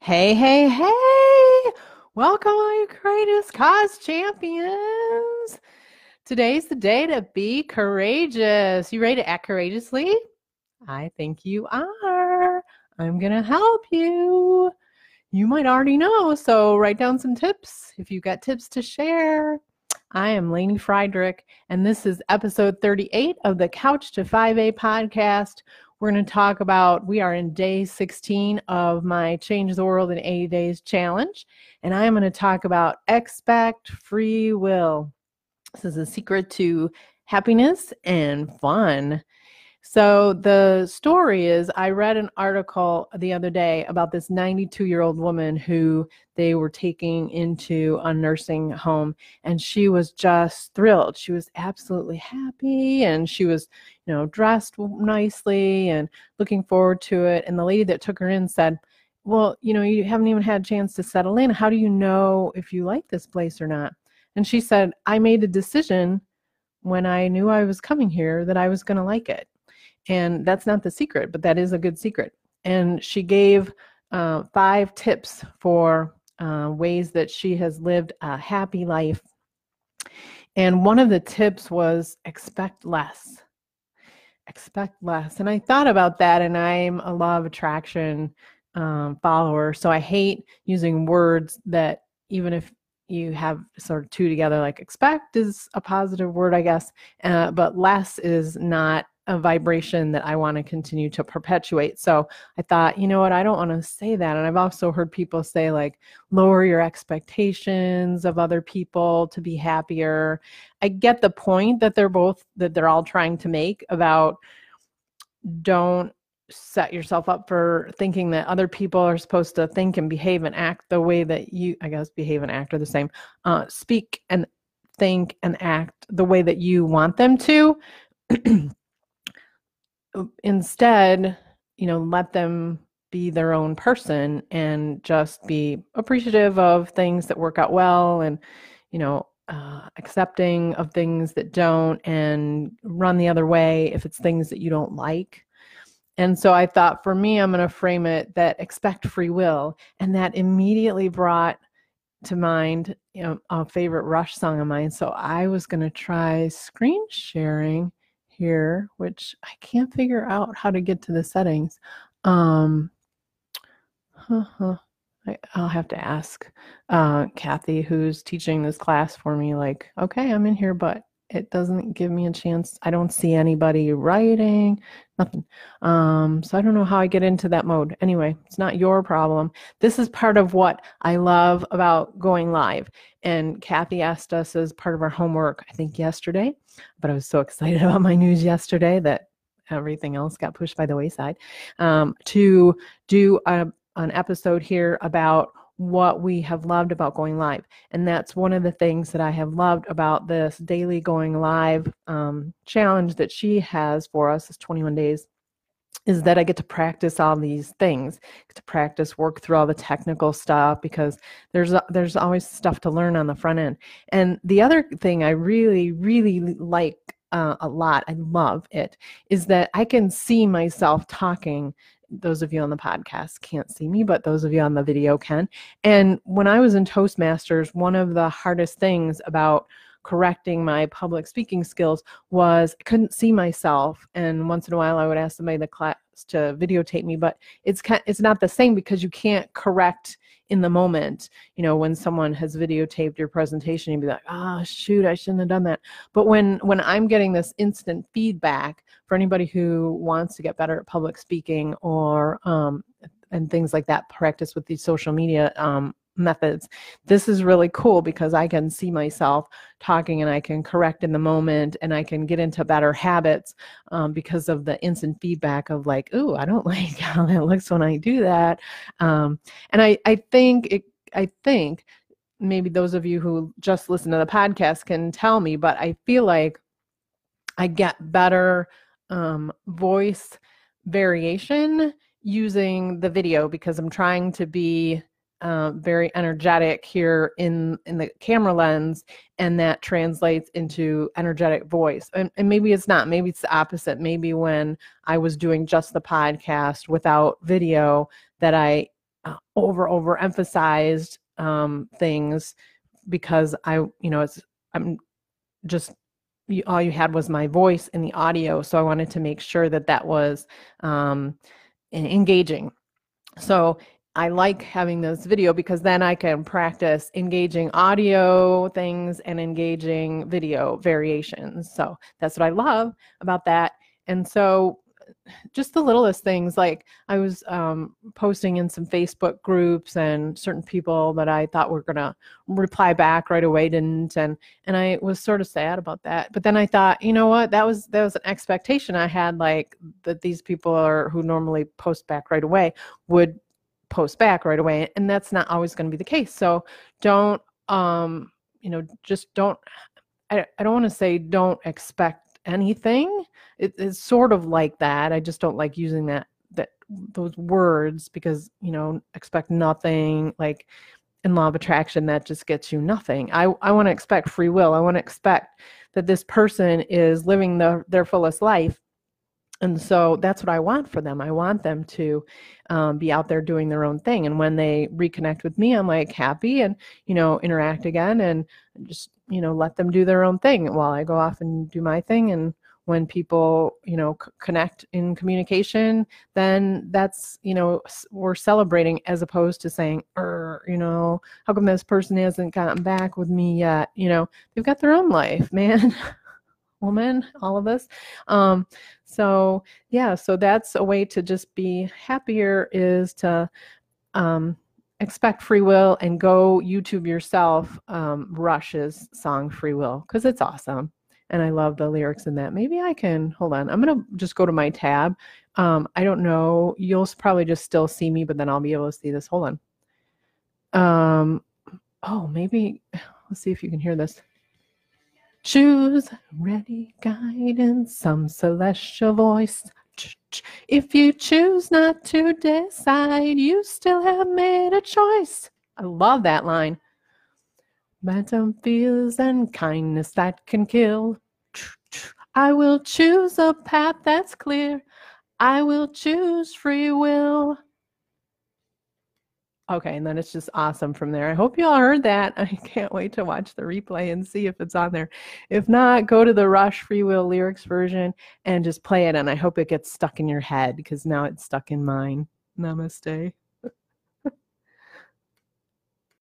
Hey, hey, hey! Welcome, all you greatest cause champions. Today's the day to be courageous. You ready to act courageously? I think you are. I'm going to help you. You might already know, so write down some tips if you've got tips to share. I am Lainey Friedrich, and this is episode 38 of the Couch to 5A podcast, we're going to talk about, we are in day 16 of my Change the World in 80 Days challenge. And I am going to talk about expect free will. This is a secret to happiness and fun. So the story is I read an article the other day about this 92 year old woman who they were taking into a nursing home and she was just thrilled. She was absolutely happy and she was, you know, dressed nicely and looking forward to it. And the lady that took her in said, well, you know, you haven't even had a chance to settle in. How do you know if you like this place or not? And she said, I made a decision when I knew I was coming here that I was going to like it. And that's not the secret, but that is a good secret. And she gave uh, five tips for uh, ways that she has lived a happy life. And one of the tips was expect less. Expect less. And I thought about that, and I'm a law of attraction um, follower. So I hate using words that, even if you have sort of two together, like expect is a positive word, I guess, uh, but less is not a vibration that I want to continue to perpetuate. So I thought, you know what, I don't want to say that. And I've also heard people say, like, lower your expectations of other people to be happier. I get the point that they're both, that they're all trying to make about don't set yourself up for thinking that other people are supposed to think and behave and act the way that you, I guess, behave and act are the same, uh, speak and think and act the way that you want them to. instead, you know, let them be their own person and just be appreciative of things that work out well and, you know, uh, accepting of things that don't and run the other way if it's things that you don't like. And so I thought for me, I'm going to frame it that expect free will. And that immediately brought to mind you know, a favorite Rush song of mine. So I was going to try screen sharing here, which I can't figure out how to get to the settings. Um, huh, I, will have to ask uh, Kathy, who's teaching this class for me, like, okay, I'm in here, but it doesn't give me a chance. I don't see anybody writing, nothing. Um, so I don't know how I get into that mode. Anyway, it's not your problem. This is part of what I love about going live. And Kathy asked us as part of our homework, I think yesterday, but I was so excited about my news yesterday that everything else got pushed by the wayside, um, to do a, an episode here about what we have loved about going live. And that's one of the things that I have loved about this daily going live um, challenge that she has for us, is 21 days, is that I get to practice all these things, to practice, work through all the technical stuff because there's there's always stuff to learn on the front end. And the other thing I really, really like uh, a lot, I love it, is that I can see myself talking those of you on the podcast can't see me, but those of you on the video can. And when I was in Toastmasters, one of the hardest things about correcting my public speaking skills was I couldn't see myself. And once in a while, I would ask somebody in the class to videotape me, but it's kind, it's not the same because you can't correct in the moment. You know, when someone has videotaped your presentation, you'd be like, "Ah, oh, shoot, I shouldn't have done that." But when when I'm getting this instant feedback for anybody who wants to get better at public speaking or um, and things like that, practice with the social media um, methods. This is really cool because I can see myself talking and I can correct in the moment and I can get into better habits um, because of the instant feedback of like, ooh, I don't like how that looks when I do that. Um, and I, I think it, I think maybe those of you who just listen to the podcast can tell me, but I feel like I get better um, voice variation using the video because I'm trying to be uh, very energetic here in in the camera lens and that translates into energetic voice and, and maybe it's not maybe it's the opposite maybe when i was doing just the podcast without video that i uh, over over emphasized um, things because I, you know, it's I'm just you, all you had was my voice and the audio, so I wanted to make sure that that was um, engaging. So I like having this video because then I can practice engaging audio things and engaging video variations. So that's what I love about that. And so just the littlest things like i was um, posting in some facebook groups and certain people that i thought were to reply back right away didn't and and i was sort of sad about that but then i thought you know what that was that was an expectation i had like that these people are who normally post back right away would post back right away and that's not always going to be the case so don't um you know just don't i, I don't want to say don't expect anything. It, it's sort of like that. I just don't like using that that those words because you know expect nothing like in law of attraction that just gets you nothing i i want to expect free will i want to expect that this person is living the, their fullest life and so that's what i want for them. I want them to um, be out there doing their own thing. And when they reconnect with me i'm like happy and you know interact again and just you know let them do their own thing while i go off and do my thing. And when people you know c- connect in communication then that's you know we're celebrating as opposed to saying er you know how come this person hasn't gotten back with me yet? You know they've got their own life man woman all of us um so yeah so that's a way to just be happier is to um expect free will and go YouTube yourself um, Rush's song Free Will because it's awesome. And I love the lyrics in that. Maybe I can hold on. I'm to just go to my tab. Um, I don't know. You'll probably just still see me, but then I'll be able to see this. Hold on. Um, oh, maybe. Let's see if you can hear this. Choose ready guidance, some celestial voice if you choose not to decide, you still have made a choice. I love that line. Phantom fears and kindness that can kill. I will choose a path that's clear. I will choose free will. Okay, and then it's just awesome from there. I hope you all heard that. I can't wait to watch the replay and see if it's on there. If not, go to the Rush Free Will lyrics version and just play it. And I hope it gets stuck in your head because now it's stuck in mine. Namaste.